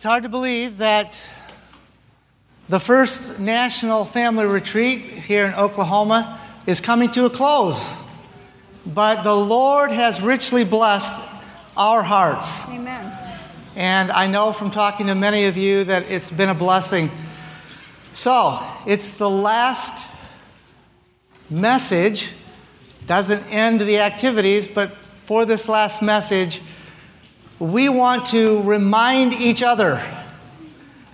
It's hard to believe that the first national family retreat here in Oklahoma is coming to a close. But the Lord has richly blessed our hearts. Amen. And I know from talking to many of you that it's been a blessing. So, it's the last message. Doesn't end the activities, but for this last message, we want to remind each other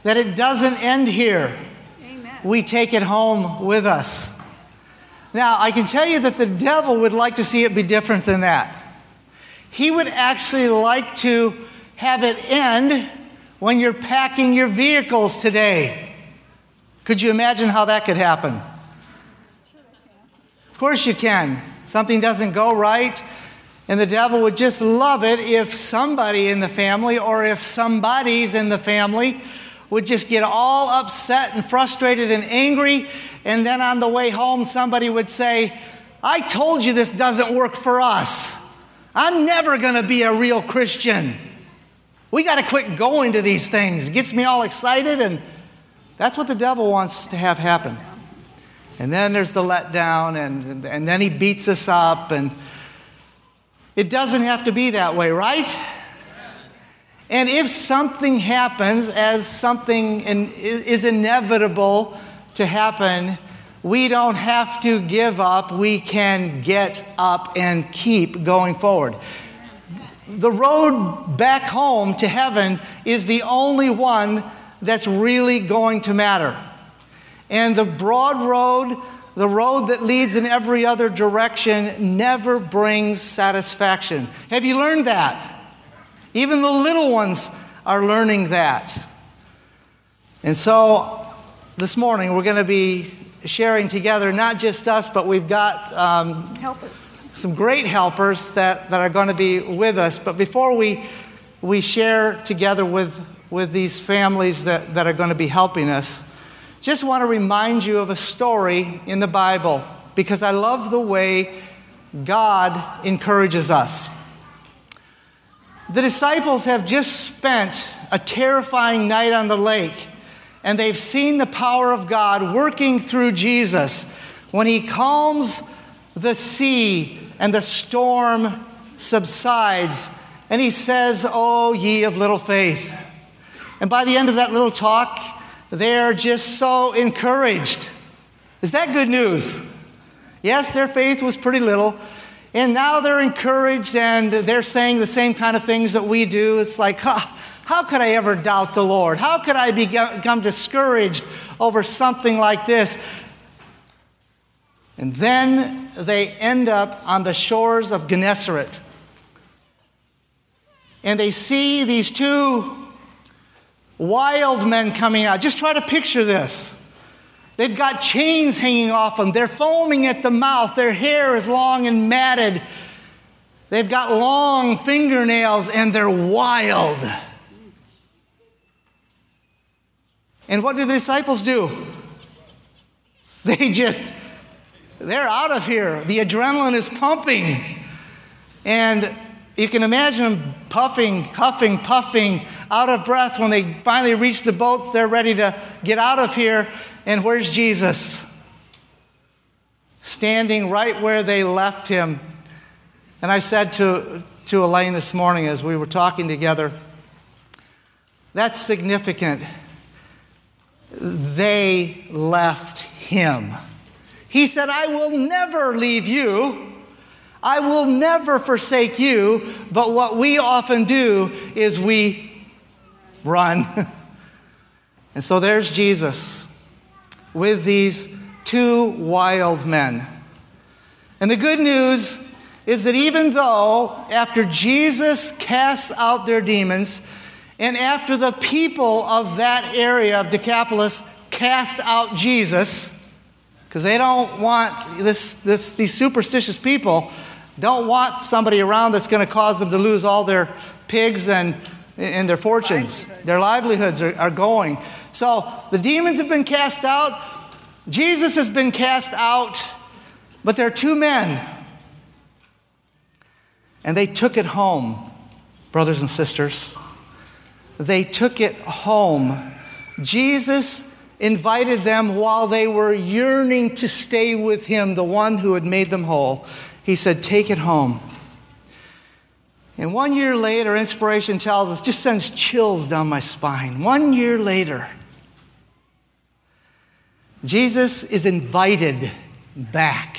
that it doesn't end here. Amen. We take it home with us. Now, I can tell you that the devil would like to see it be different than that. He would actually like to have it end when you're packing your vehicles today. Could you imagine how that could happen? Of course, you can. Something doesn't go right, and the devil would just love it if somebody in the family or if somebody's in the family would just get all upset and frustrated and angry. And then on the way home, somebody would say, I told you this doesn't work for us. I'm never going to be a real Christian. We got to quit going to these things. It gets me all excited, and that's what the devil wants to have happen. And then there's the letdown, and, and then he beats us up, and it doesn't have to be that way, right? And if something happens as something in, is inevitable to happen, we don't have to give up. We can get up and keep going forward. The road back home to heaven is the only one that's really going to matter. And the broad road, the road that leads in every other direction, never brings satisfaction. Have you learned that? Even the little ones are learning that. And so this morning we're going to be sharing together, not just us, but we've got um, Helpers. some great helpers that, that are going to be with us. But before we, we share together with, with these families that, that are going to be helping us, just want to remind you of a story in the Bible because I love the way God encourages us. The disciples have just spent a terrifying night on the lake, and they've seen the power of God working through Jesus when he calms the sea and the storm subsides, and he says, Oh, ye of little faith. And by the end of that little talk, they're just so encouraged. Is that good news? Yes, their faith was pretty little. And now they're encouraged and they're saying the same kind of things that we do. It's like, huh, how could I ever doubt the Lord? How could I become discouraged over something like this? And then they end up on the shores of Gennesaret. And they see these two wild men coming out. Just try to picture this. They've got chains hanging off them. They're foaming at the mouth. Their hair is long and matted. They've got long fingernails and they're wild. And what do the disciples do? They just, they're out of here. The adrenaline is pumping. And you can imagine them puffing, huffing, puffing, out of breath. When they finally reach the boats, they're ready to get out of here. And where's Jesus? Standing right where they left him. And I said to, to Alane this morning as we were talking together, that's significant. They left him. He said, I will never leave you. I will never forsake you. But what we often do is we run. and so there's Jesus with these two wild men. And the good news is that even though after Jesus casts out their demons, and after the people of that area of Decapolis cast out Jesus, because they don't want this, this, these superstitious people don't want somebody around that's going to cause them to lose all their pigs and, and their fortunes. Their livelihoods are, are going. So the demons have been cast out. Jesus has been cast out. But there are two men. And they took it home, brothers and sisters. they took it home. Jesus invited them while they were yearning to stay with him, the one who had made them whole. He said, Take it home. And one year later, inspiration tells us, just sends chills down my spine. One year later, Jesus is invited back.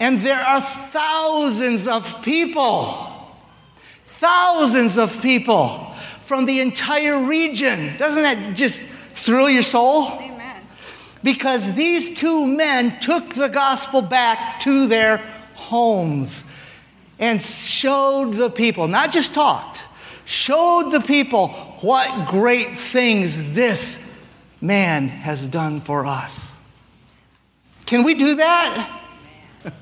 And there are thousands of people, thousands of people from the entire region. Doesn't that just thrill your soul? Because these two men took the gospel back to their homes and showed the people, not just talked, showed the people what great things this man has done for us. Can we do that?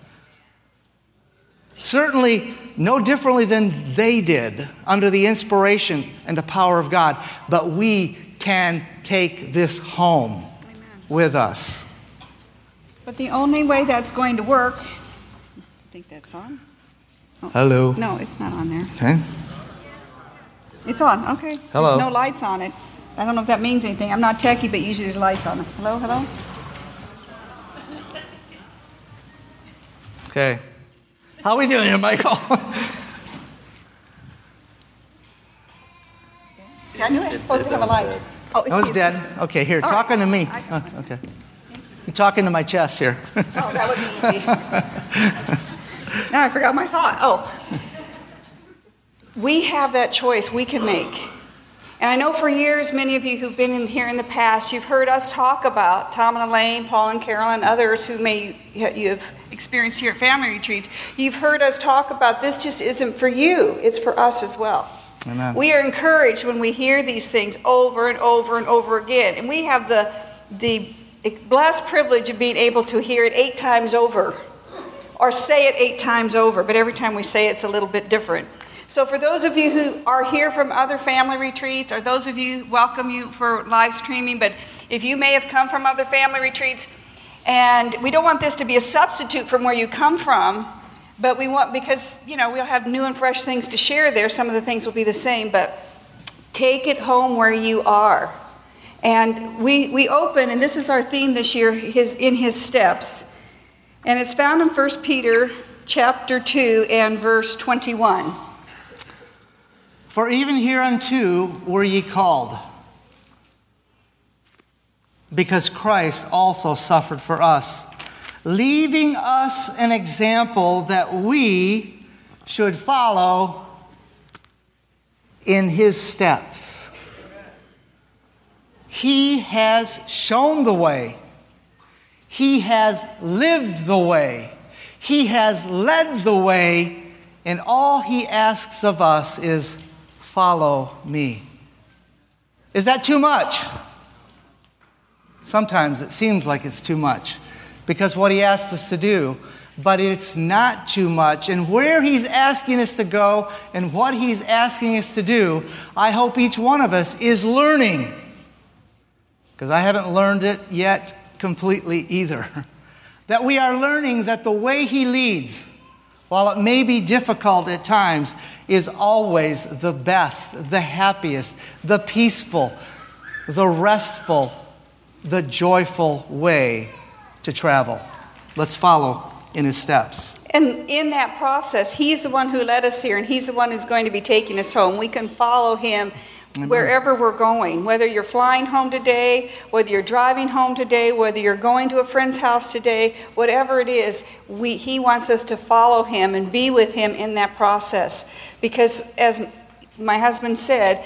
Certainly, no differently than they did under the inspiration and the power of God, but we can take this home with us. But the only way that's going to work, I think that's on. Oh. Hello. No, it's not on there. Okay. It's on, okay. Hello. There's no lights on it. I don't know if that means anything. I'm not techie, but usually there's lights on it. Hello, hello? Okay. How are we doing here, Michael? See, I knew it was supposed to have a light. Oh, it's That was dead. Okay, here, All talking right. to me. I- oh, okay. You're talking to my chest here. Oh, that would be easy. now I forgot my thought. Oh. We have that choice we can make. And I know for years, many of you who've been in here in the past, you've heard us talk about Tom and Alane, Paul and Carolyn, others who may you've experienced here at family retreats. You've heard us talk about this just isn't for you, it's for us as well. Amen. We are encouraged when we hear these things over and over and over again. And we have the, the blessed privilege of being able to hear it eight times over or say it eight times over, but every time we say it, it's a little bit different. So, for those of you who are here from other family retreats, or those of you, welcome you for live streaming, but if you may have come from other family retreats, and we don't want this to be a substitute from where you come from, but we want, because, you know, we'll have new and fresh things to share there. Some of the things will be the same, but take it home where you are. And we, we open, and this is our theme this year, his, in his steps. And it's found in 1 Peter chapter 2 and verse 21. For even hereunto were ye called, because Christ also suffered for us, leaving us an example that we should follow in his steps. He has shown the way. He has lived the way. He has led the way. And all he asks of us is follow me. Is that too much? Sometimes it seems like it's too much because what he asks us to do, but it's not too much. And where he's asking us to go and what he's asking us to do, I hope each one of us is learning because I haven't learned it yet completely either. That we are learning that the way he leads, while it may be difficult at times, is always the best, the happiest, the peaceful, the restful, the joyful way to travel. Let's follow in his steps. And in that process, he's the one who led us here, and he's the one who's going to be taking us home. We can follow him wherever we're going, whether you're flying home today, whether you're driving home today, whether you're going to a friend's house today, whatever it is, we, he wants us to follow him and be with him in that process. Because, as my husband said,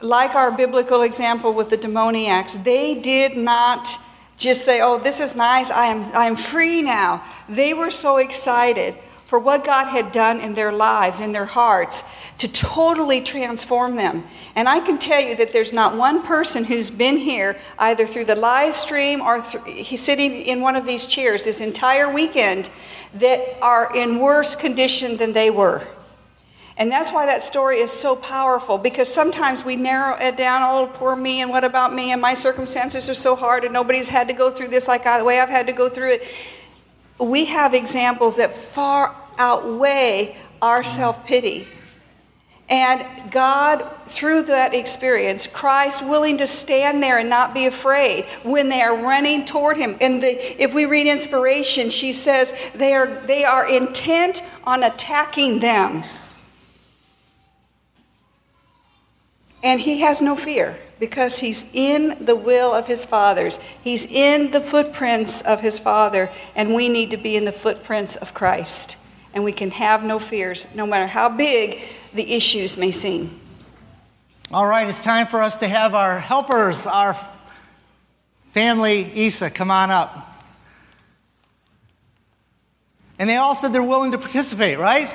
like our biblical example with the demoniacs, they did not just say, Oh, this is nice, I am, I am free now. They were so excited for what God had done in their lives, in their hearts, to totally transform them. And I can tell you that there's not one person who's been here, either through the live stream or he's sitting in one of these chairs this entire weekend, that are in worse condition than they were. And that's why that story is so powerful because sometimes we narrow it down, oh, poor me, and what about me, and my circumstances are so hard, and nobody's had to go through this like I, the way I've had to go through it. We have examples that far outweigh our self pity. And God, through that experience, Christ willing to stand there and not be afraid when they are running toward Him. And the, if we read inspiration, she says they are, they are intent on attacking them. And He has no fear because He's in the will of His Father's. He's in the footprints of His Father, and we need to be in the footprints of Christ. And we can have no fears, no matter how big the issues may seem. All right, it's time for us to have our helpers, our family, Isa, come on up. And they all said they're willing to participate, right?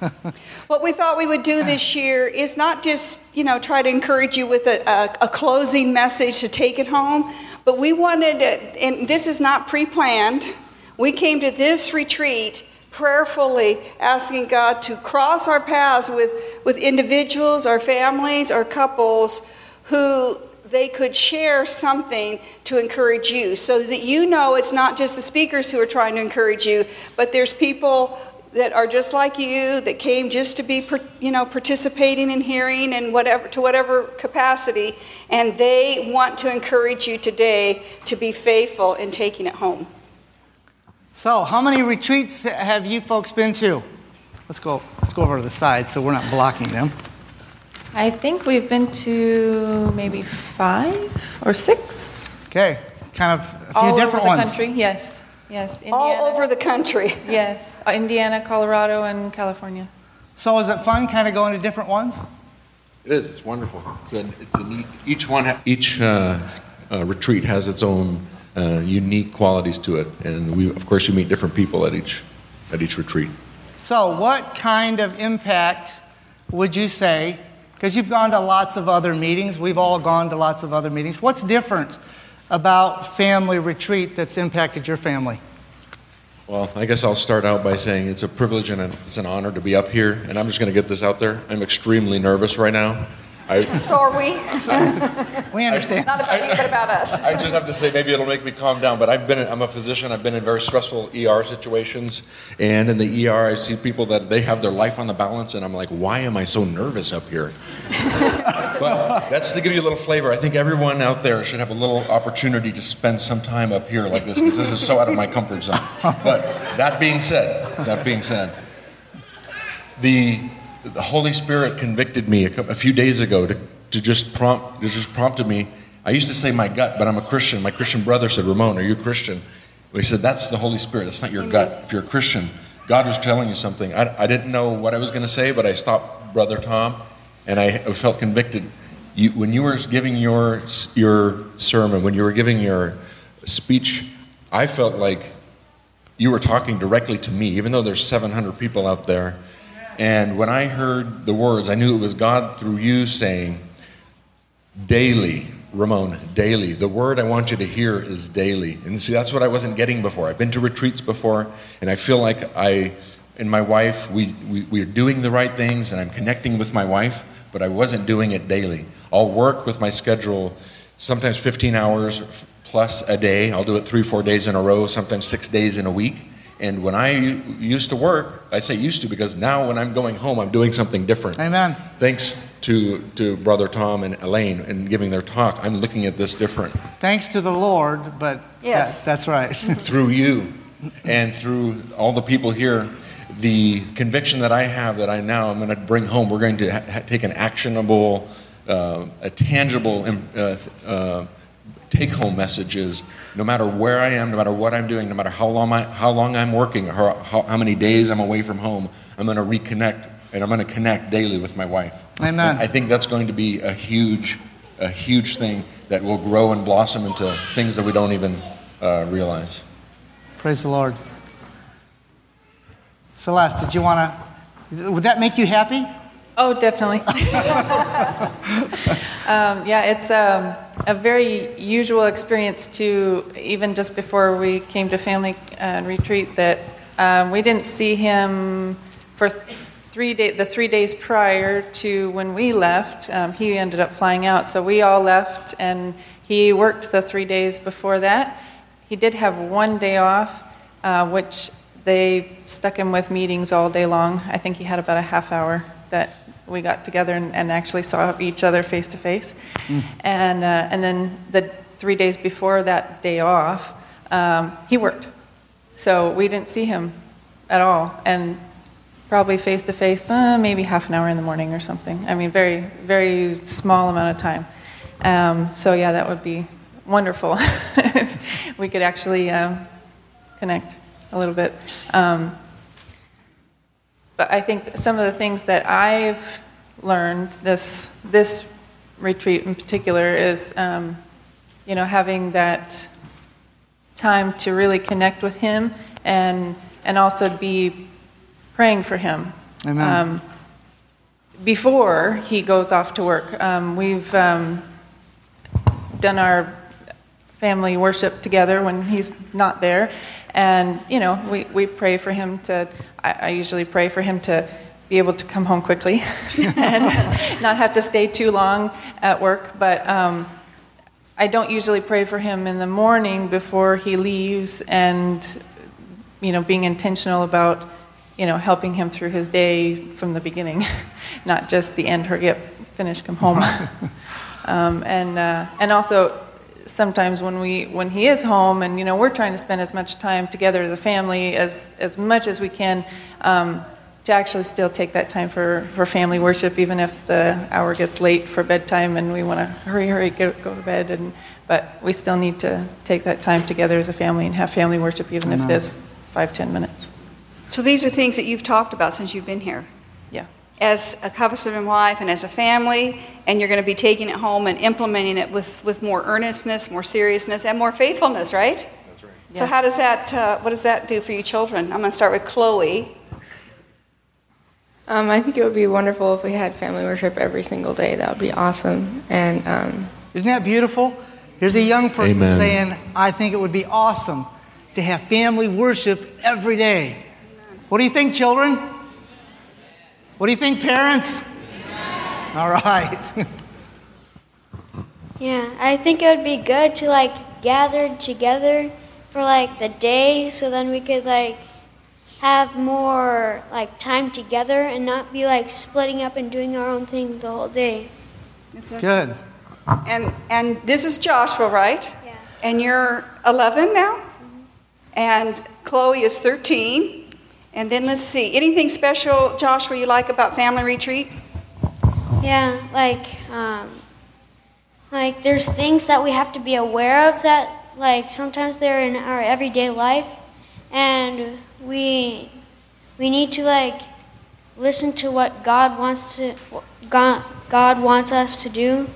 what we thought we would do this year is not just, you know, try to encourage you with a, a, a closing message to take it home, but we wanted, and this is not pre planned, we came to this retreat prayerfully asking God to cross our paths with, with individuals, our families, our couples who they could share something to encourage you so that you know it's not just the speakers who are trying to encourage you, but there's people that are just like you that came just to be you know participating and hearing and whatever to whatever capacity and they want to encourage you today to be faithful in taking it home so, how many retreats have you folks been to? Let's go. Let's go over to the side so we're not blocking them. I think we've been to maybe five or six. Okay, kind of a few All different over the ones. country, yes, yes. Indiana. All over the country. Yes, uh, Indiana, Colorado, and California. So, is it fun, kind of going to different ones? It is. It's wonderful. It's a, it's a neat. Each one, each uh, uh, retreat has its own uh, unique qualities to it. And we, of course, you meet different people at each, at each retreat. So, what kind of impact would you say? Because you've gone to lots of other meetings, we've all gone to lots of other meetings. What's different about family retreat that's impacted your family? Well, I guess I'll start out by saying it's a privilege and it's an honor to be up here. And I'm just going to get this out there. I'm extremely nervous right now. I, so are we. So, we understand. Not about you, but about us. I just have to say, maybe it'll make me calm down. But I've been, I'm a physician. I've been in very stressful ER situations, and in the ER, I see people that they have their life on the balance, and I'm like, why am I so nervous up here? but that's to give you a little flavor. I think everyone out there should have a little opportunity to spend some time up here like this because this is so out of my comfort zone. But that being said, that being said, the the Holy Spirit convicted me a, a few days ago to, to just prompt, just prompted me. I used to say my gut, but I'm a Christian. My Christian brother said, Ramon, are you a Christian? He said, that's the Holy Spirit. That's not your gut. If you're a Christian, God was telling you something. I, I didn't know what I was going to say, but I stopped Brother Tom, and I felt convicted. You, when you were giving your, your sermon, when you were giving your speech, I felt like you were talking directly to me, even though there's 700 people out there and when I heard the words, I knew it was God through you saying, daily, Ramon, daily. The word I want you to hear is daily. And see, that's what I wasn't getting before. I've been to retreats before, and I feel like I and my wife, we, we, we're doing the right things, and I'm connecting with my wife, but I wasn't doing it daily. I'll work with my schedule, sometimes 15 hours plus a day. I'll do it three, four days in a row, sometimes six days in a week. And when I used to work, I say used to because now when I'm going home, I'm doing something different. Amen. Thanks to, to Brother Tom and Alane and giving their talk, I'm looking at this different. Thanks to the Lord, but yes. That, that's right. through you and through all the people here, the conviction that I have that I now am going to bring home, we're going to ha- take an actionable, uh, a tangible um, uh, uh, take home message is no matter where I am, no matter what I'm doing, no matter how long, I, how long I'm working, or how, how many days I'm away from home, I'm going to reconnect and I'm going to connect daily with my wife. Amen. I think that's going to be a huge, a huge thing that will grow and blossom into things that we don't even uh, realize. Praise the Lord. Celeste, did you want to? Would that make you happy? Oh, definitely. um, yeah, it's um, a very usual experience to, even just before we came to family uh, retreat, that um, we didn't see him for three day, the three days prior to when we left. Um, he ended up flying out, so we all left, and he worked the three days before that. He did have one day off, uh, which they stuck him with meetings all day long. I think he had about a half hour that we got together and, and actually saw each other face to face. And uh, and then the three days before that day off, um, he worked, so we didn't see him at all, and probably face to face, maybe half an hour in the morning or something. I mean, very very small amount of time. Um, so yeah, that would be wonderful if we could actually um, connect a little bit. But I think some of the things that I've learned this this retreat in particular is, um, you know, having that time to really connect with Him and and also be praying for Him. Amen. Um, before he goes off to work, um, we've um, done our family worship together when he's not there. And, you know, we, we pray for him to, I, I usually pray for him to be able to come home quickly and not have to stay too long at work. But um, I don't usually pray for him in the morning before he leaves and, you know, being intentional about, you know, helping him through his day from the beginning, not just the end, hurry up, finish, come home. um, and, uh, and also, sometimes when we when he is home and you know we're trying to spend as much time together as a family as as much as we can um, to actually still take that time for, for family worship even if the hour gets late for bedtime and we want to hurry hurry go, go to bed and but we still need to take that time together as a family and have family worship even if it's five ten minutes So these are things that you've talked about since you've been here. Yeah As a husband and wife and as a family, and you're going to be taking it home and implementing it with, with more earnestness, more seriousness, and more faithfulness, right? That's right. So Yes. how does that, uh, what does that do for you children? I'm going to start with Chloe. Um, I think it would be wonderful if we had family worship every single day. That would be awesome. And um, Isn't that beautiful? Here's a young person Amen. saying, I think it would be awesome to have family worship every day. What do you think, children? What do you think, parents? All right. Yeah, I think it would be good to like gather together for like the day so then we could like have more like time together and not be like splitting up and doing our own thing the whole day. Good. And, and this is Joshua, right? Yeah. And you're 11 now? Mm-hmm. And Chloe is 13. And then let's see, anything special, Joshua, you like about family retreat? Yeah, like um, like there's things that we have to be aware of that like sometimes they're in our everyday life and we we need to like listen to what God wants to God God wants us to do.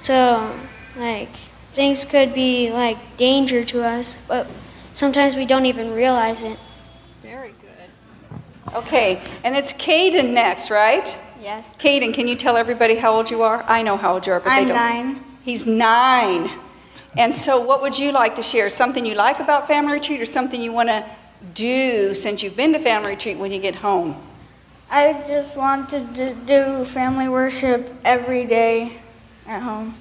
So like things could be like danger to us, but sometimes we don't even realize it. Very good. Okay, and it's Caden next, right? Yes. Caden, can you tell everybody how old you are? I know how old you are, but I'm don't. nine. He's nine. And so, what would you like to share? Something you like about family retreat, or something you want to do since you've been to family retreat when you get home? I just wanted to do family worship every day at home.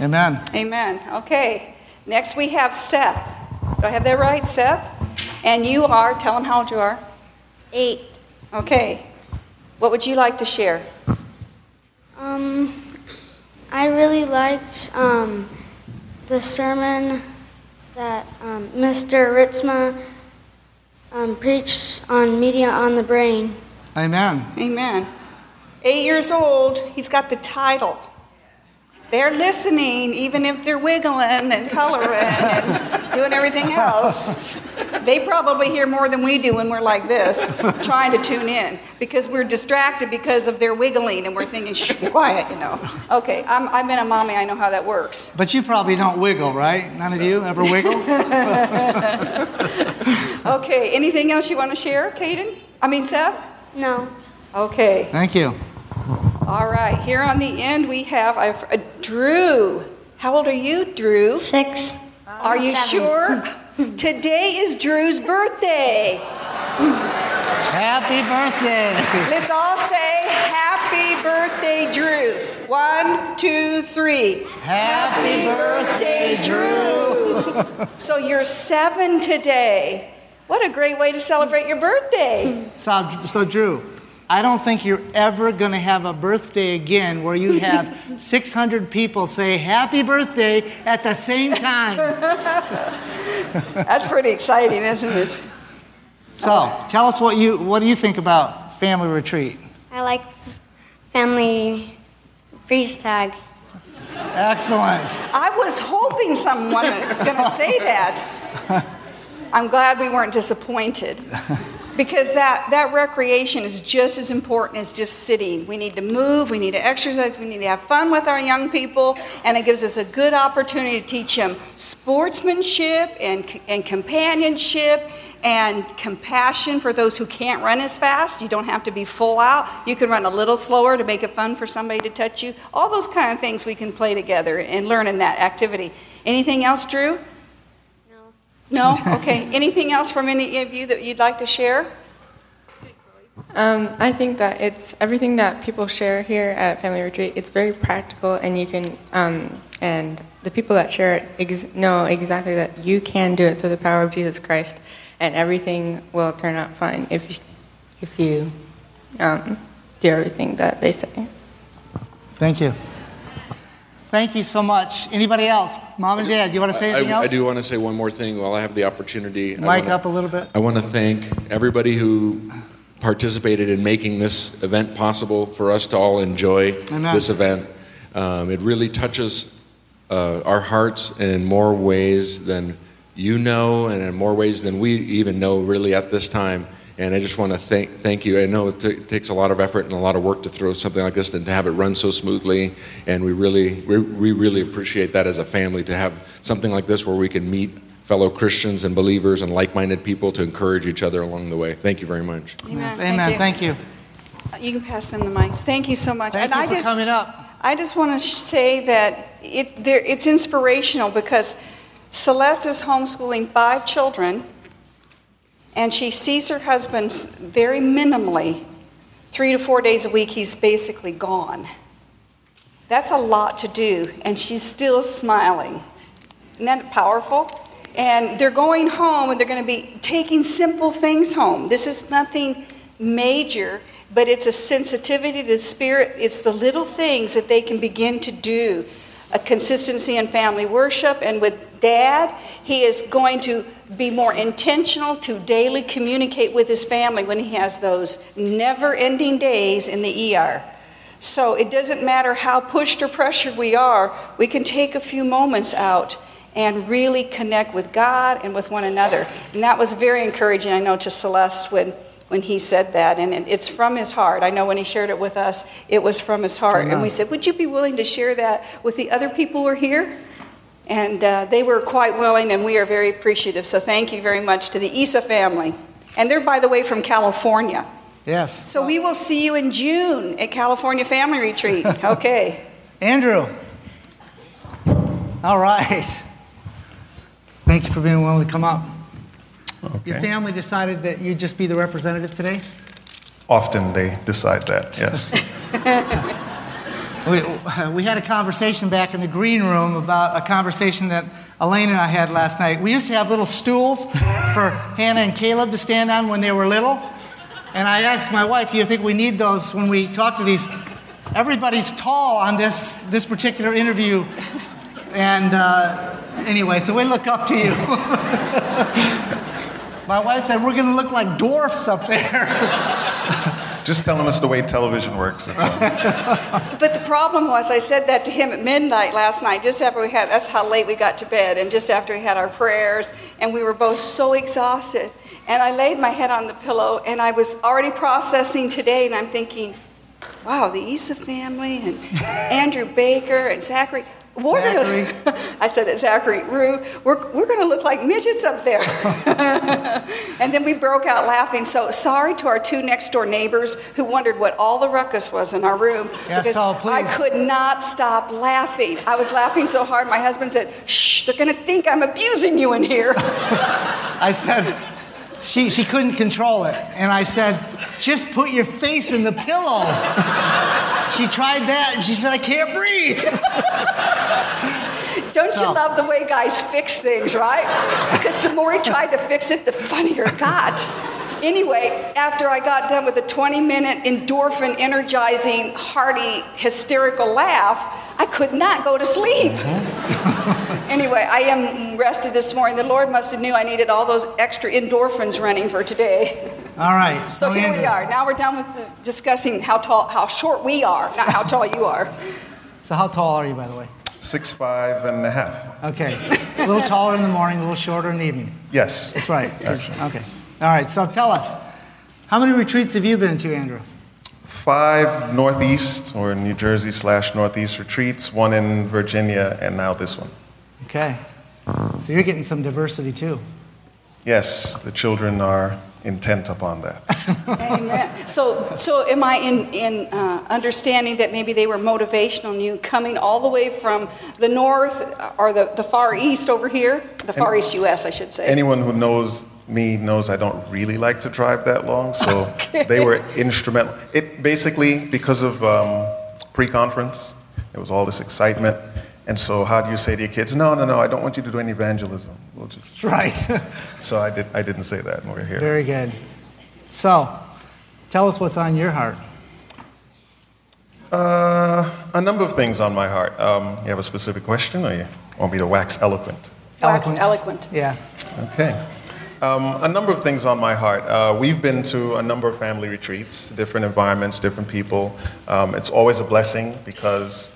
Amen. Amen. Okay. Next, we have Seth. Do I have that right, Seth? And you are, tell them how old you are. Eight. Okay. What would you like to share? Um, I really liked um, the sermon that um, Mr. Ritzma um, preached on media on the brain. Amen. Amen. Eight years old, he's got the title. They're listening, even if they're wiggling and coloring and doing everything else. They probably hear more than we do when we're like this, trying to tune in, because we're distracted because of their wiggling and we're thinking, shh, be quiet, you know. Okay, I'm, I've been a mommy, I know how that works. But you probably don't wiggle, right? None of you ever wiggle? Okay, anything else you want to share, Caden? I mean, Seth? No. Okay. Thank you. All right, here on the end we have uh, Drew. How old are you, Drew? Six. Are you sure? Today is Drew's birthday. Happy birthday. Let's all say happy birthday, Drew. One, two, three. Happy birthday, Drew. So you're seven today. What a great way to celebrate your birthday. So, so Drew, I don't think you're ever going to have a birthday again where you have 600 people say happy birthday at the same time. That's pretty exciting, isn't it? So, tell us what you what do you think about family retreat? I like family freeze tag. Excellent. I was hoping someone was going to say that. I'm glad we weren't disappointed. Because that, that recreation is just as important as just sitting. We need to move, we need to exercise, we need to have fun with our young people, and it gives us a good opportunity to teach them sportsmanship and, and companionship and compassion for those who can't run as fast. You don't have to be full out. You can run a little slower to make it fun for somebody to touch you. All those kind of things we can play together and learn in that activity. Anything else, Drew? No. No? Okay. Anything else from any of you that you'd like to share? Um, I think that it's everything that people share here at Family Retreat. It's very practical, and you can, um, and the people that share it ex- know exactly that you can do it through the power of Jesus Christ, and everything will turn out fine if you, if you um, do everything that they say. Thank you. Thank you so much. Anybody else? Mom and Dad, do you want to say anything I, else? I do want to say one more thing while I have the opportunity. I Mic wanna- up a little bit. I want to thank everybody who participated in making this event possible for us to all enjoy Amen. this event. Um, it really touches uh, our hearts in more ways than you know, and in more ways than we even know really at this time. And I just want to thank thank you. I know it t- takes a lot of effort and a lot of work to throw something like this and to have it run so smoothly. And we really we, we really appreciate that as a family to have something like this where we can meet fellow Christians and believers and like-minded people to encourage each other along the way. Thank you very much. Amen. Amen. Thank you. You can pass them the mics. Thank you so much. Thank and you I for just, coming up. I just want to say that it, there, it's inspirational because Celeste is homeschooling five children, and she sees her husband very minimally. Three to four days a week, he's basically gone. That's a lot to do, and she's still smiling. Isn't that powerful? And they're going home and they're going to be taking simple things home. This is nothing major, but it's a sensitivity to the spirit. It's the little things that they can begin to do. A consistency in family worship, and with dad, he is going to be more intentional to daily communicate with his family when he has those never ending days in the ER. So it doesn't matter how pushed or pressured we are, we can take a few moments out and really connect with God and with one another. And that was very encouraging, I know, to Celeste when, when he said that. And it's from his heart. I know when he shared it with us, it was from his heart. And we said, Would you be willing to share that with the other people who are here? And uh, they were quite willing, and we are very appreciative. So thank you very much to the Isa family. And they're, by the way, from California. Yes. So we will see you in June at California Family Retreat. Okay. Andrew. All right. Thank you for being willing to come up. Okay. Your family decided that you'd just be the representative today? Often they decide that, yes. We, we had a conversation back in the green room about a conversation that Alane and I had last night. We used to have little stools for Hannah and Caleb to stand on when they were little. And I asked my wife, Do you think we need those when we talk to these? Everybody's tall on this, this particular interview. And uh, anyway, so we look up to you. my wife said, We're going to look like dwarfs up there. Just telling us the way television works. But the problem was, I said that to him at midnight last night, just after we had, that's how late we got to bed, and just after we had our prayers, and we were both so exhausted. And I laid my head on the pillow, and I was already processing today, and I'm thinking, wow, the Isa family, and Andrew Baker, and Zachary. We're Zachary. Gonna, I said it, Zachary Rue. We're, we're going to look like midgets up there. and then we broke out laughing. So sorry to our two next door neighbors who wondered what all the ruckus was in our room. Yes, because oh, so I could not stop laughing. I was laughing so hard, my husband said, Shh, they're going to think I'm abusing you in here. I said, she, she couldn't control it. And I said, just put your face in the pillow. she tried that and she said, I can't breathe. Don't you love the way guys fix things, right? Because the more he tried to fix it, the funnier it got. Anyway, after I got done with a 20 minute endorphin energizing, hearty, hysterical laugh, I could not go to sleep. Mm-hmm. anyway, I am rested this morning. The Lord must have knew I needed all those extra endorphins running for today. All right. So here we are. Now we're done with the discussing how tall, how short we are, not how tall you are. So how tall are you, by the way? Six five and a half. Okay. A little taller in the morning, a little shorter in the evening. Yes. That's right. Actually. Okay. All right. So tell us, how many retreats have you been to, Andrew? Five Northeast or New Jersey slash Northeast retreats, one in Virginia, and now this one. Okay. So you're getting some diversity too. Yes, the children are intent upon that. Amen. So, so am I in, in uh, understanding that maybe they were motivational you coming all the way from the north uh, or the, the far east over here? The far east U.S., I should say. Anyone who knows me knows I don't really like to drive that long, so they were instrumental. It basically because of um, pre-conference, it was all this excitement, and so how do you say to your kids, "No, no, no, I don't want you to do any evangelism. We'll just." Right. So I did. I didn't say that, and we're here. Very good. So, tell us what's on your heart. Uh, a number of things on my heart. Um, you have a specific question, or you want me to wax eloquent? Wax eloquent. Yeah. Okay. Um, a number of things on my heart. Uh, we've been to a number of family retreats, different environments, different people. Um, it's always a blessing because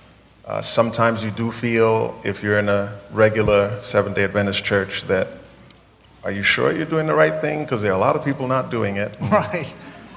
uh, sometimes you do feel, if you're in a regular Seventh day Adventist church, that are you sure you're doing the right thing? Because there are a lot of people not doing it. Right.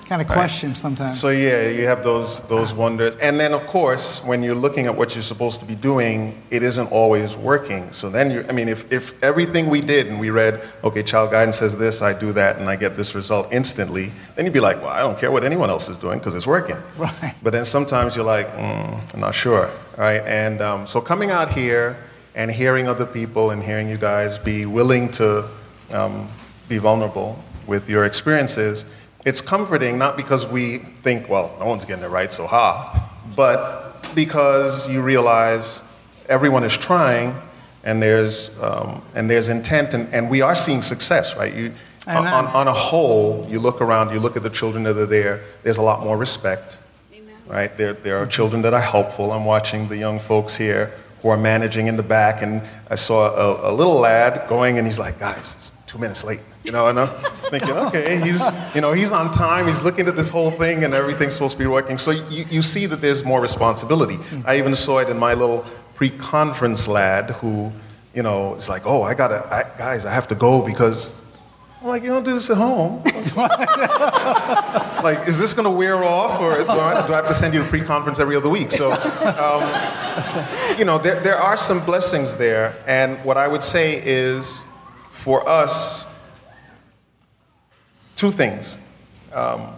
Kind of question sometimes. So yeah, you have those those wonders, and then of course, when you're looking at what you're supposed to be doing, it isn't always working. So then you, I mean, if if everything we did and we read, okay, child guidance says this, I do that, and I get this result instantly, then you'd be like, well, I don't care what anyone else is doing because it's working. Right. But then sometimes you're like, mm, I'm not sure, right? And um, so coming out here and hearing other people and hearing you guys be willing to um, be vulnerable with your experiences, it's comforting not because we think, well, no one's getting it right, so ha, but because you realize everyone is trying and there's, um, and there's intent and, and we are seeing success, right? You, on, on, on a whole, you look around, you look at the children that are there, there's a lot more respect right? There, there are children that are helpful. I'm watching the young folks here who are managing in the back, and I saw a, a little lad going, and he's like, guys, it's two minutes late, you know, and I'm thinking, okay, he's, you know, he's on time, he's looking at this whole thing, and everything's supposed to be working. So you, you see that there's more responsibility. I even saw it in my little pre-conference lad who, you know, is like, oh, I gotta, I, guys, I have to go because I'm like, you don't do this at home. like, is this going to wear off, or do I, do I have to send you to pre-conference every other week? So, um, you know, there, there are some blessings there, and what I would say is, for us, two things. Um,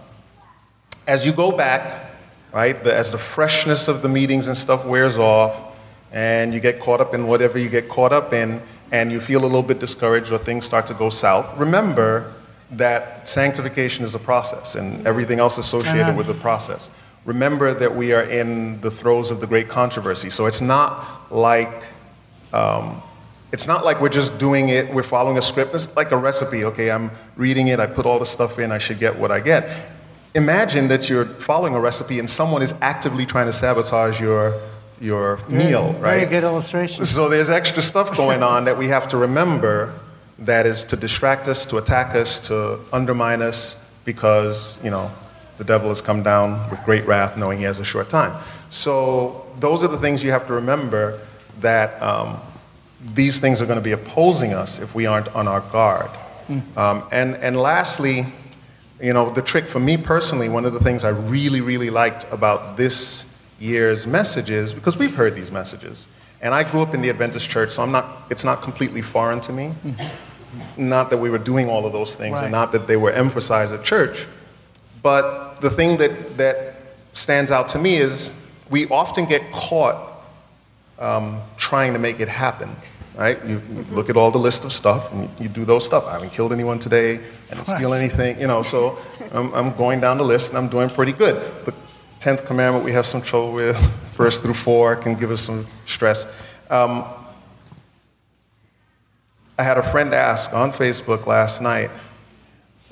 as you go back, right, the, as the freshness of the meetings and stuff wears off, and you get caught up in whatever you get caught up in, and you feel a little bit discouraged or things start to go south, remember that sanctification is a process and everything else associated Amen. with the process. Remember that we are in the throes of the great controversy. So it's not like um, it's not like we're just doing it, we're following a script. It's like a recipe. Okay, I'm reading it, I put all the stuff in, I should get what I get. Imagine that you're following a recipe and someone is actively trying to sabotage your, your meal, right? Very good illustration. So there's extra stuff going on that we have to remember that is to distract us, to attack us, to undermine us, because, you know, the devil has come down with great wrath knowing he has a short time. So those are the things you have to remember that um, these things are going to be opposing us if we aren't on our guard. Um, and, and lastly, you know, the trick for me personally, one of the things I really, really liked about this year's messages, because we've heard these messages, and I grew up in the Adventist church, so I'm not, it's not completely foreign to me. Not that we were doing all of those things, Right. and not that they were emphasized at church. But the thing that, that stands out to me is we often get caught um, trying to make it happen. Right? You, you look at all the list of stuff and you do those stuff. I haven't killed anyone today, I didn't steal anything, you know. So I'm, I'm going down the list and I'm doing pretty good. The tenth commandment we have some trouble with. First through four can give us some stress. Um, I had a friend ask on Facebook last night,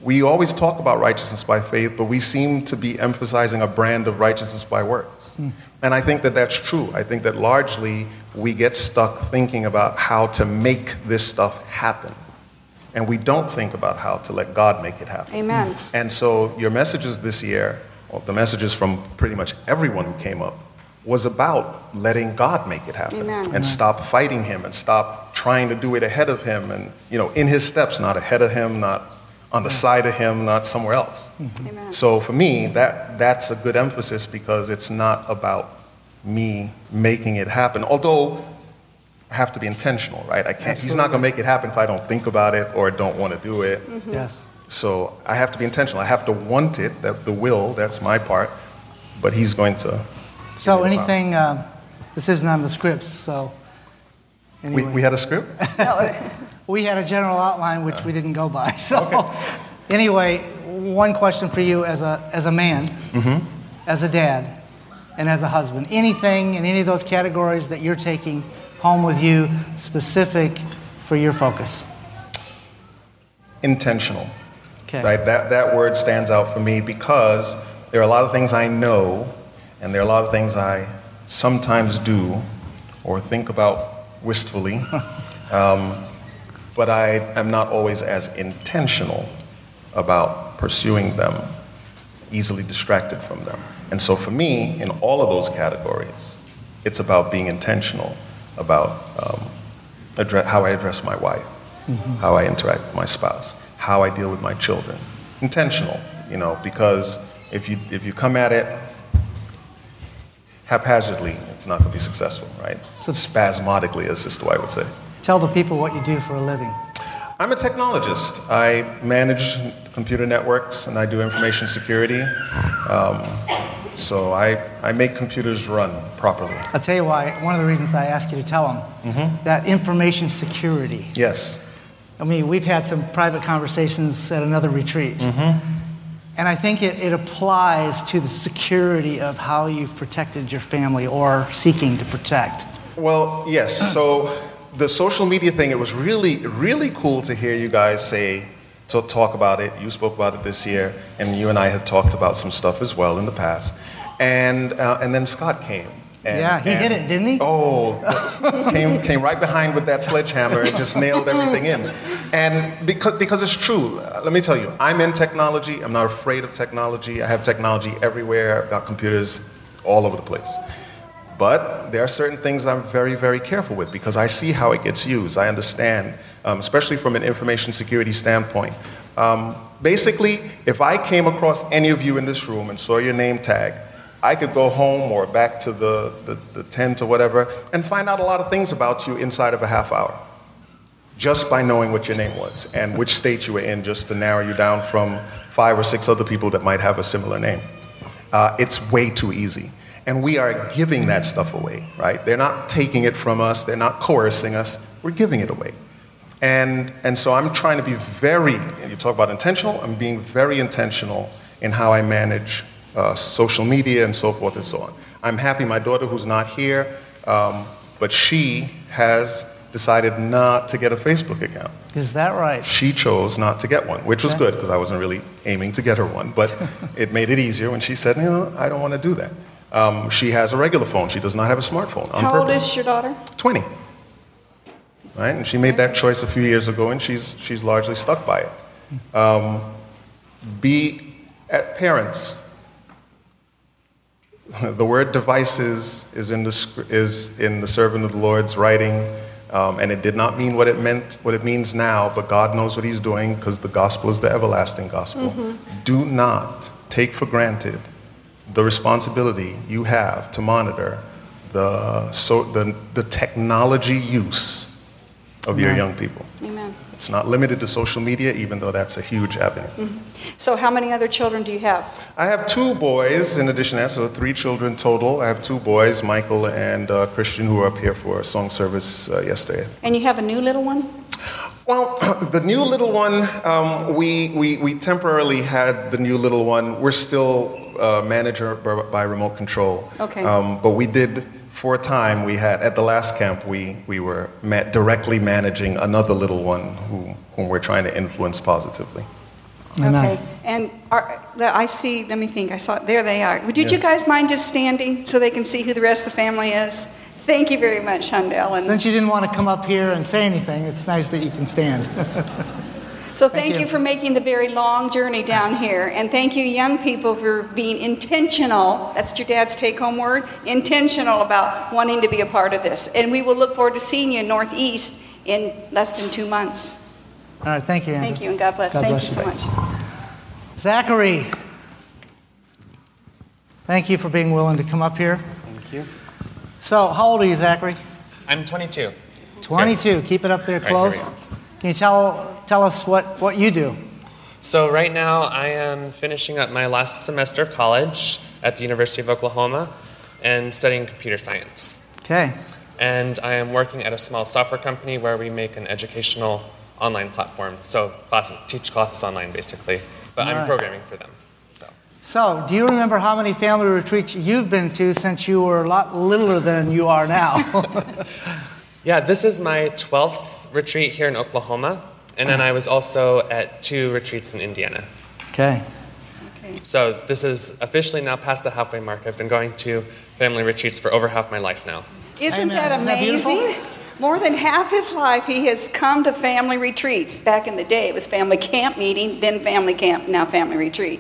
we always talk about righteousness by faith, but we seem to be emphasizing a brand of righteousness by works. Hmm. And I think that that's true. I think that largely we get stuck thinking about how to make this stuff happen. And we don't think about how to let God make it happen. Amen. Hmm. And so your messages this year, or the messages from pretty much everyone who came up, was about letting God make it happen Amen. and stop fighting him and stop trying to do it ahead of him and you know in his steps, not ahead of him, not on the mm-hmm. side of him, not somewhere else. Mm-hmm. Amen. So for me, that that's a good emphasis because it's not about me making it happen. Although I have to be intentional, right? I can't. He's not going to make it happen if I don't think about it or don't want to do it. Mm-hmm. Yes. So I have to be intentional. I have to want it. That the will. That's my part. But he's going to. So Give me a anything, um, this isn't on the scripts, so. We, anyway. we had a script. Uh, we had a general outline which we didn't go by. So, anyway, one question for you as a, as a man, mm-hmm. as a dad, and as a husband. Anything in any of those categories that you're taking home with you specific for your focus? intentional. Okay. Right? That, that word stands out for me because there are a lot of things I know, and there are a lot of things I sometimes do or think about wistfully, um, but I am not always as intentional about pursuing them, easily distracted from them. And so for me, in all of those categories, it's about being intentional about um, address, how I address my wife, how I interact with my spouse, how I deal with my children. Intentional, you know, because if you, if you come at it haphazardly, it's not going to be successful, right? So spasmodically, as Sister White would say. Tell the people what you do for a living. I'm a technologist. I manage computer networks and I do information security. Um, so I, I make computers run properly. I'll tell you why, one of the reasons I asked you to tell them that information security. Yes. I mean, we've had some private conversations at another retreat. And I think it, it applies to the security of how you've protected your family or seeking to protect. Well, yes. So the social media thing, it was really, really cool to hear you guys say, to talk about it. You spoke about it this year, and you and I had talked about some stuff as well in the past. And, uh, and then Scott came. And, Yeah, he hit it, didn't he? Oh, came, came right behind with that sledgehammer and just nailed everything in. And because, because it's true, let me tell you, I'm in technology. I'm not afraid of technology. I have technology everywhere. I've got computers all over the place. But there are certain things I'm very, very careful with because I see how it gets used. I understand, um, especially from an information security standpoint. Um, basically, if I came across any of you in this room and saw your name tag, I could go home or back to the, the, the tent or whatever and find out a lot of things about you inside of a half hour just by knowing what your name was and which state you were in, just to narrow you down from five or six other people that might have a similar name. Uh, it's way too easy. And we are giving that stuff away, right? They're not taking it from us, they're not coercing us, we're giving it away. And, and so I'm trying to be very, you talk about intentional, I'm being very intentional in how I manage uh, social media and so forth and so on. I'm happy my daughter, who's not here, um, but she has decided not to get a Facebook account. Is that right? She chose not to get one, which was good because I wasn't really aiming to get her one. But it made it easier when she said, you know, I don't want to do that. Um, she has a regular phone. She does not have a smartphone on How old is your daughter? 20. Right? And she made that choice a few years ago, and she's, she's largely stuck by it. Um, be at parents. The word devices is in the, is in the servant of the Lord's writing, um, and it did not mean what it meant, what it means now, but God knows what He's doing because the gospel is the everlasting gospel. Do not take for granted the responsibility you have to monitor the, so, the, the technology use of your young people. Amen. It's not limited to social media, even though that's a huge avenue. So, how many other children do you have? I have two boys in addition to that, so three children total. I have two boys, Michael and uh, Christian, who were up here for a song service uh, yesterday. And you have a new little one? Well, the new little one, um, we, we, we temporarily had the new little one. We're still uh, manager by by remote control. Okay. Um, but we did, for a time, we had, at the last camp, we, we were ma- directly managing another little one who, whom we're trying to influence positively. Amen. Okay. And are, I see, let me think, I saw, there they are. Would you guys mind just standing so they can see who the rest of the family is? Thank you very much, Shondell. And Since you didn't want to come up here and say anything, it's nice that you can stand. so thank thank you. you for making the very long journey down here. And thank you, young people, for being intentional. That's your dad's take home word intentional about wanting to be a part of this. And we will look forward to seeing you in Northeast in less than two months. All right, thank you, Andrew. Thank you, and God bless. God thank bless you so you. much. Zachary, thank you for being willing to come up here. Thank you. So, how old are you, Zachary? I'm 22. 22. Keep it up there close. here Can you tell, tell us what, what you do? So right now I am finishing up my last semester of college at the University of Oklahoma and studying computer science. Okay. And I am working at a small software company where we make an educational online platform. So class, teach classes online basically, but All I'm right. programming for them. So So, do you remember how many family retreats you've been to since you were a lot littler than you are now? yeah, this is my 12th retreat here in Oklahoma. And then I was also at two retreats in Indiana. okay. So this is officially now past the halfway mark. I've been going to family retreats for over half my life now. Isn't Amen. that Isn't that amazing? More than half his life, he has come to family retreats. Back in the day, it was family camp meeting, then family camp, now family retreat.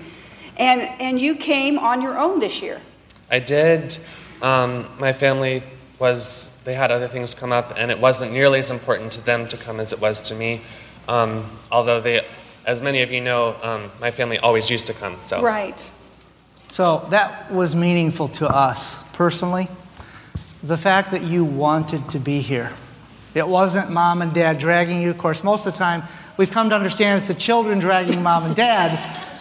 And, and you came on your own this year. I did. Um, my family was, they had other things come up, and it wasn't nearly as important to them to come as it was to me. Um, although they, as many of you know, um, my family always used to come. So Right. So, that was meaningful to us personally. The fact that you wanted to be here. It wasn't mom and dad dragging you. Of course, most of the time, we've come to understand it's the children dragging mom and dad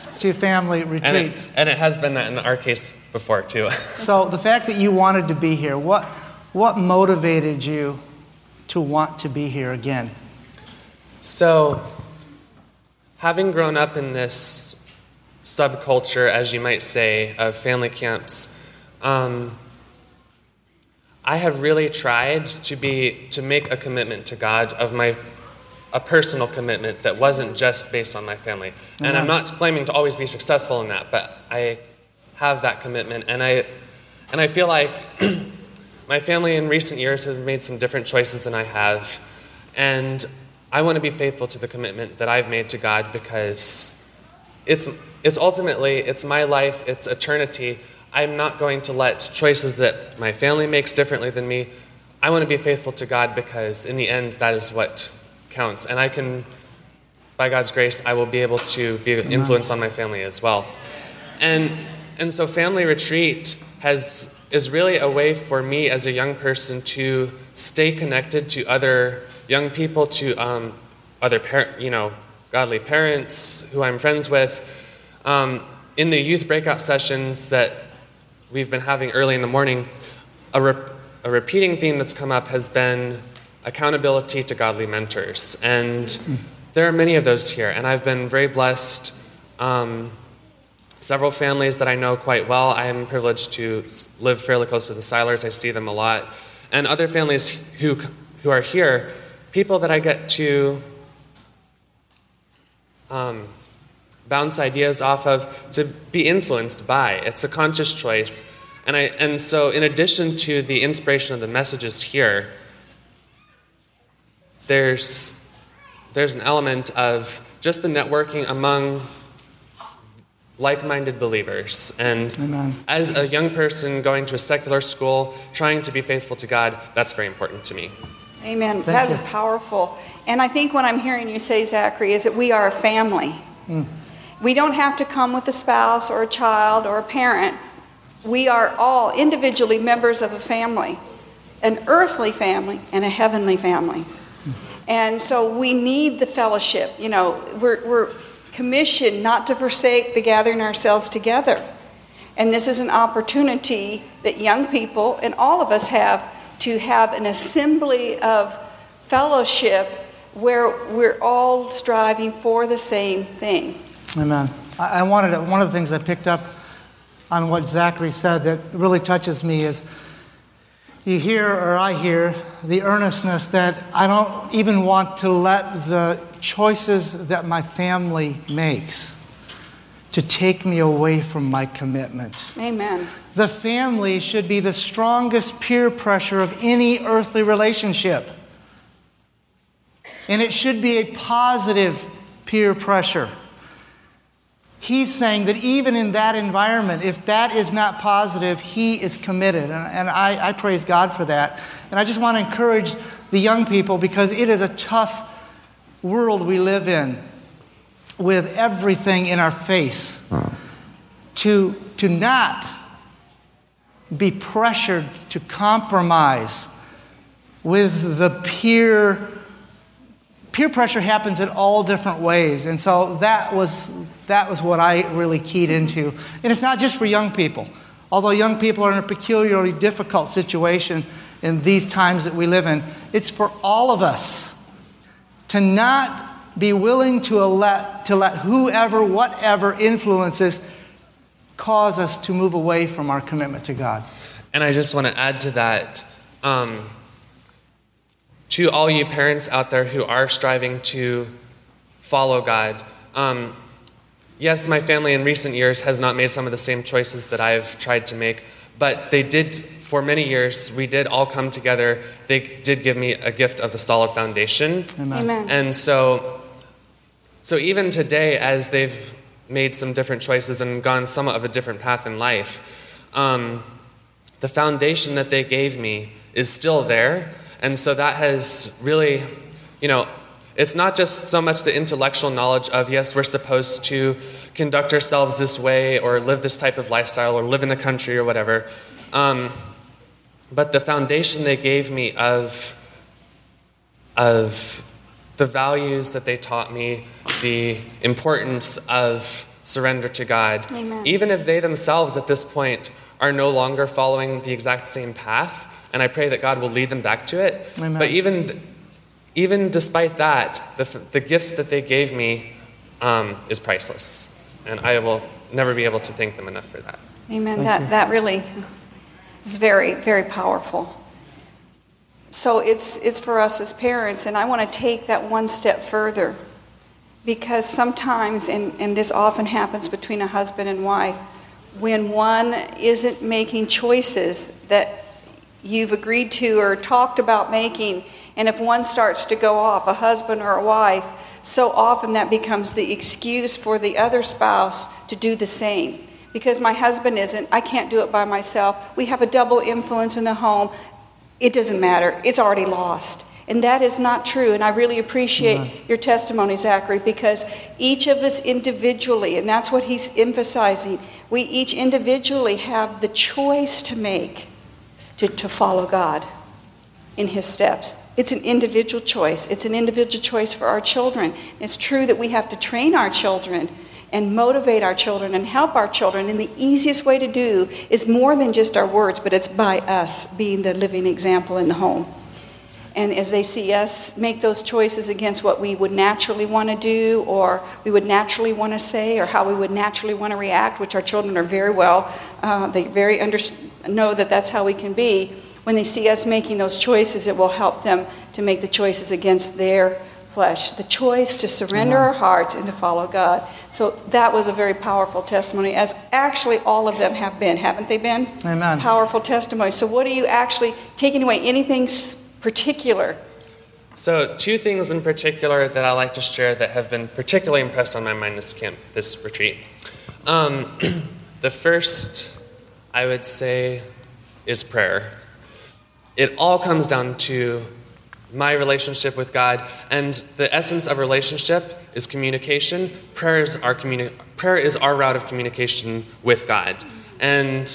to family and retreats. it, and it has been that in our case before too. So the fact that you wanted to be here, what, what motivated you to want to be here again? So, having grown up in this subculture, as you might say, of family camps, um, I have really tried to be to make a commitment to God of my a personal commitment that wasn't just based on my family. And I'm not claiming to always be successful in that, but I have that commitment and I and I feel like my family in recent years has made some different choices than I have. And I want to be faithful to the commitment that I've made to God because it's, it's ultimately, it's my life, it's eternity. I'm not going to let choices that my family makes differently than me, I want to be faithful to God because in the end, that is what counts. And I can, by God's grace, I will be able to be an influence on my family as well. And, and so family retreat has, is really a way for me as a young person to stay connected to other young people, to um, other par- you know, godly parents who I'm friends with. Um, in the youth breakout sessions that we've been having early in the morning, a, rep- a repeating theme that's come up has been accountability to godly mentors. And there are many of those here, and I've been very blessed. Um, several families that I know quite well. I am privileged to live fairly close to the Silers. I see them a lot. And other families who, who are here, people that I get to um, bounce ideas off of, to be influenced by. It's a conscious choice. And, I, and so, in addition to the inspiration of the messages here, there's, there's an element of just the networking among like minded believers. And Amen. as a young person going to a secular school, trying to be faithful to God, that's very important to me. Amen. Thank That is you. powerful. And I think what I'm hearing you say, Zachary, is that we are a family. Hmm. We don't have to come with a spouse or a child or a parent. We are all individually members of a family, an earthly family and a heavenly family. And so we need the fellowship. You know, we're, we're commissioned not to forsake the gathering ourselves together. And this is an opportunity that young people and all of us have to have an assembly of fellowship where we're all striving for the same thing. Amen. I, wanted to, one of the things I picked up on what Zachary said that really touches me is you hear, or I hear, the earnestness that I don't even want to let the choices that my family makes to take me away from my commitment. Amen. The family should be the strongest peer pressure of any earthly relationship. And it should be a positive peer pressure. He's saying that even in that environment, if that is not positive, he is committed. And, and I, I praise God for that. And I just want to encourage the young people because it is a tough world we live in with everything in our face. To, to not be pressured to compromise with the peer peer pressure happens in all different ways. And so that was that was what i really keyed into. And it's not just for young people. Although young people are in a peculiarly difficult situation in these times that we live in it's for all of us to not be willing to let to let whoever whatever influences cause us to move away from our commitment to god And I just want to add to that um, to all you parents out there who are striving to follow God. Um, yes, my family in recent years has not made some of the same choices that I've tried to make, but they did, for many years, we did all come together. They did give me a gift of the solid foundation. Amen. And so, so even today, as they've made some different choices and gone somewhat of a different path in life, um, the foundation that they gave me is still there. And so that has really, you know, it's not just so much the intellectual knowledge of, yes, we're supposed to conduct ourselves this way or live this type of lifestyle or live in the country or whatever. Um, but the foundation they gave me of, of the values that they taught me, the importance of surrender to God, Amen. even if they themselves at this point are no longer following the exact same path, and I pray that God will lead them back to it. Amen. But even, even despite that, the, the gifts that they gave me um, is priceless, and I will never be able to thank them enough for that. Amen. That, that really is very, very powerful. So it's, it's for us as parents, and I want to take that one step further because sometimes, and, and this often happens between a husband and wife, when one isn't making choices that you've agreed to or talked about making, and if one starts to go off, a husband or a wife, so often that becomes the excuse for the other spouse to do the same. Because my husband isn't, I can't do it by myself. We have a double influence in the home. It doesn't matter, it's already lost. And that is not true. And I really appreciate your testimony, Zachary, because each of us individually, and that's what he's emphasizing, we each individually have the choice to make to, to follow God in his steps. It's an individual choice. It's an individual choice for our children. It's true that we have to train our children and motivate our children and help our children. And the easiest way to do is more than just our words, but it's by us being the living example in the home. And as they see us make those choices against what we would naturally want to do, or we would naturally want to say, or how we would naturally want to react, which our children are very well, uh, they very under- know that that's how we can be. When they see us making those choices, it will help them to make the choices against their flesh, the choice to surrender our hearts and to follow God. So that was a very powerful testimony, as actually all of them have been, haven't they been? Amen. Powerful testimony. So, what are you actually taking away? Anything particular? So, two things in particular that I like to share that have been particularly impressed on my mind this camp, this retreat. Um, the first, I would say, is prayer. It all comes down to my relationship with God, and the essence of relationship is communication. Prayer is our communi- prayer is our route of communication with God, and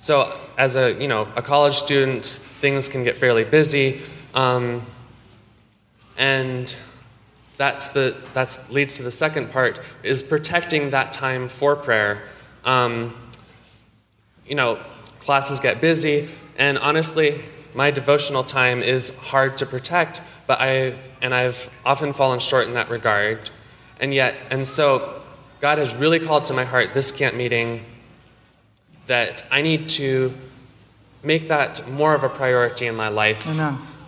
so, as a you know a college student, things can get fairly busy, um, and that's the that's leads to the second part is protecting that time for prayer. Um, you know, classes get busy, and honestly, my devotional time is hard to protect. But I and I've often fallen short in that regard, and yet and so God has really called to my heart this camp meeting that I need to make that more of a priority in my life.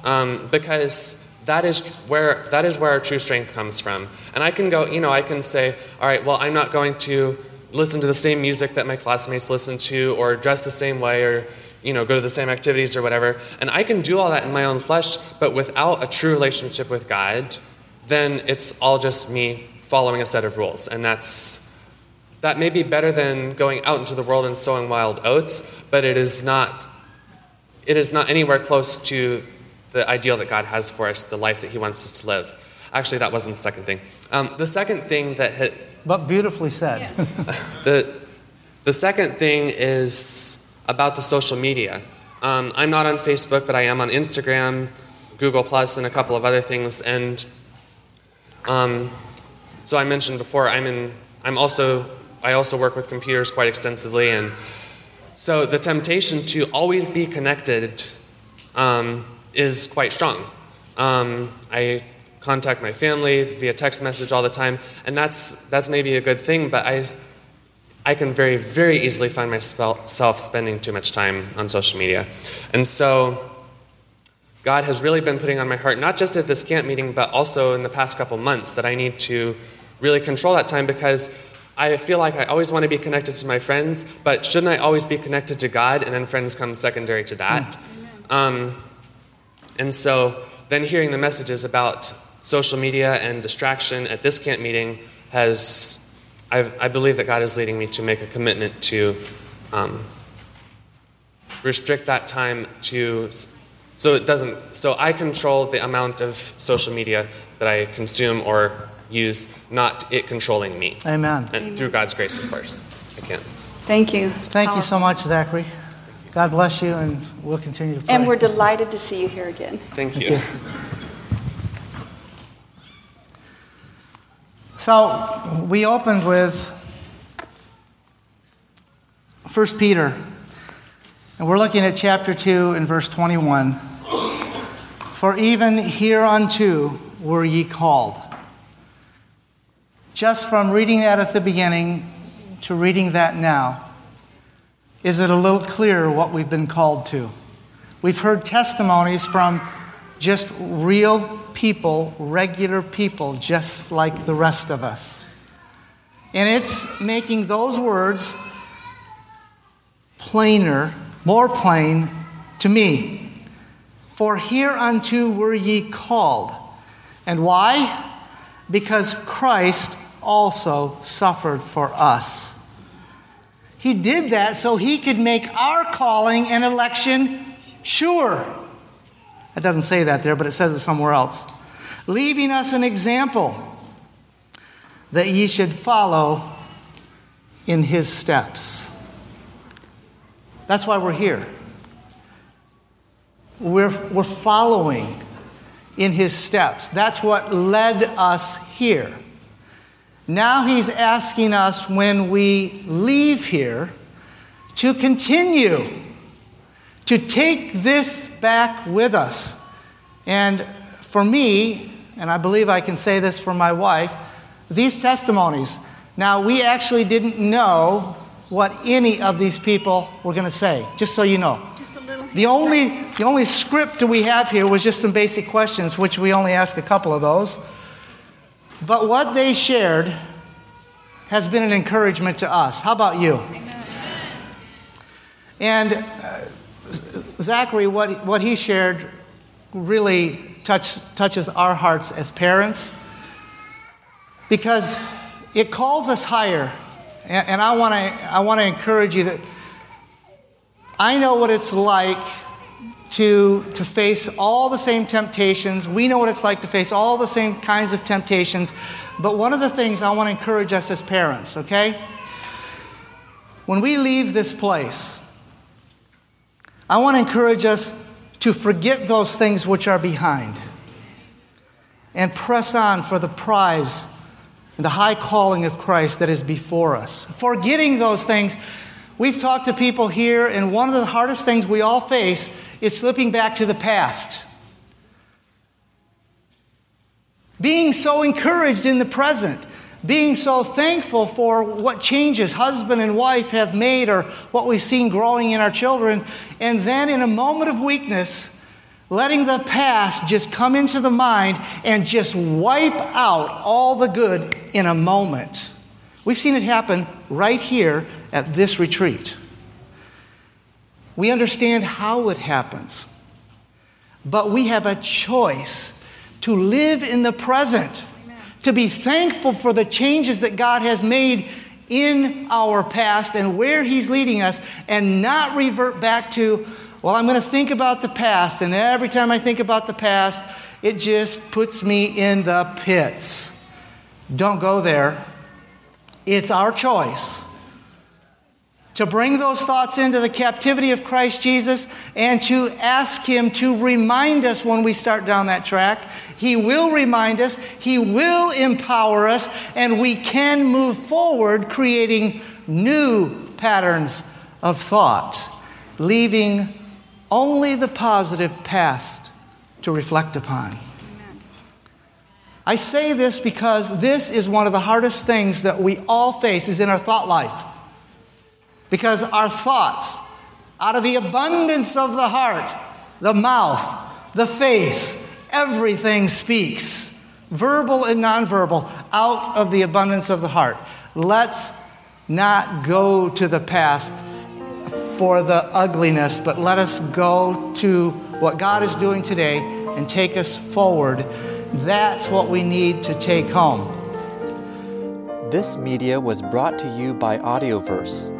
Um, because that is where that is where our true strength comes from. And I can go, you know, I can say, all right, well, I'm not going to listen to the same music that my classmates listen to, or dress the same way, or you know, go to the same activities or whatever. And I can do all that in my own flesh, but without a true relationship with God, then it's all just me following a set of rules. And that's that may be better than going out into the world and sowing wild oats, but it is not it is not anywhere close to the ideal that God has for us, the life that He wants us to live. Actually, that wasn't the second thing. Um, the second thing that hit, But beautifully said. Yes. the the second thing is about the social media. Um, I'm not on Facebook, but I am on Instagram, Google Plus, and a couple of other things. And um, so I mentioned before, I'm in. I'm also. I also work with computers quite extensively, and so the temptation to always be connected um, is quite strong. Um, I contact my family via text message all the time, and that's that's maybe a good thing. But I I can very, very easily find myself spending too much time on social media. And so, God has really been putting on my heart, not just at this camp meeting, but also in the past couple months, that I need to really control that time because I feel like I always want to be connected to my friends, but shouldn't I always be connected to God? And then friends come secondary to that. Um, and so, then hearing the messages about social media and distraction at this camp meeting has I, I believe that God is leading me to make a commitment to um, restrict that time to so it doesn't so i control the amount of social media that i consume or use not it controlling me Amen. and Amen. through god's grace of course i can Thank you. Thank you so much, Zachary. God bless you, and we'll continue to pray. And we're delighted to see you here again. thank you So we opened with 1 Peter, and we're looking at chapter 2 and verse 21. For even hereunto were ye called. Just from reading that at the beginning to reading that now, is it a little clearer what we've been called to? We've heard testimonies from just real people, regular people, just like the rest of us. And it's making those words plainer, more plain to me. For hereunto were ye called. And why? Because Christ also suffered for us. He did that so he could make our calling and election sure. It doesn't say that there, but it says it somewhere else. Leaving us an example that ye should follow in his steps. That's why we're here. We're, we're following in his steps. That's what led us here. Now he's asking us when we leave here to continue to take this back with us. And for me, and I believe I can say this for my wife, these testimonies. Now, we actually didn't know what any of these people were going to say, just so you know. Just a little. The only, the only script we have here was just some basic questions, which we only ask a couple of those. But what they shared has been an encouragement to us. How about you? And uh, Zachary, what, what he shared really touch, touches our hearts as parents because it calls us higher. And, and I want to I wanna encourage you that I know what it's like to, to face all the same temptations. We know what it's like to face all the same kinds of temptations. But one of the things I want to encourage us as parents, okay? When we leave this place, I want to encourage us to forget those things which are behind and press on for the prize and the high calling of Christ that is before us. Forgetting those things, we've talked to people here, and one of the hardest things we all face is slipping back to the past. Being so encouraged in the present, being so thankful for what changes husband and wife have made or what we've seen growing in our children, and then in a moment of weakness, letting the past just come into the mind and just wipe out all the good in a moment. We've seen it happen right here at this retreat. We understand how it happens, but we have a choice to live in the present, to be thankful for the changes that God has made in our past and where He's leading us, and not revert back to, well, I'm going to think about the past, and every time I think about the past, it just puts me in the pits. Don't go there. It's our choice to bring those thoughts into the captivity of Christ Jesus and to ask Him to remind us when we start down that track. He will remind us, He will empower us, and we can move forward creating new patterns of thought, leaving only the positive past to reflect upon. I say this because this is one of the hardest things that we all face is in our thought life. Because our thoughts, out of the abundance of the heart, the mouth, the face, everything speaks, verbal and nonverbal, out of the abundance of the heart. Let's not go to the past for the ugliness, but let us go to what God is doing today and take us forward. That's what we need to take home. This media was brought to you by Audioverse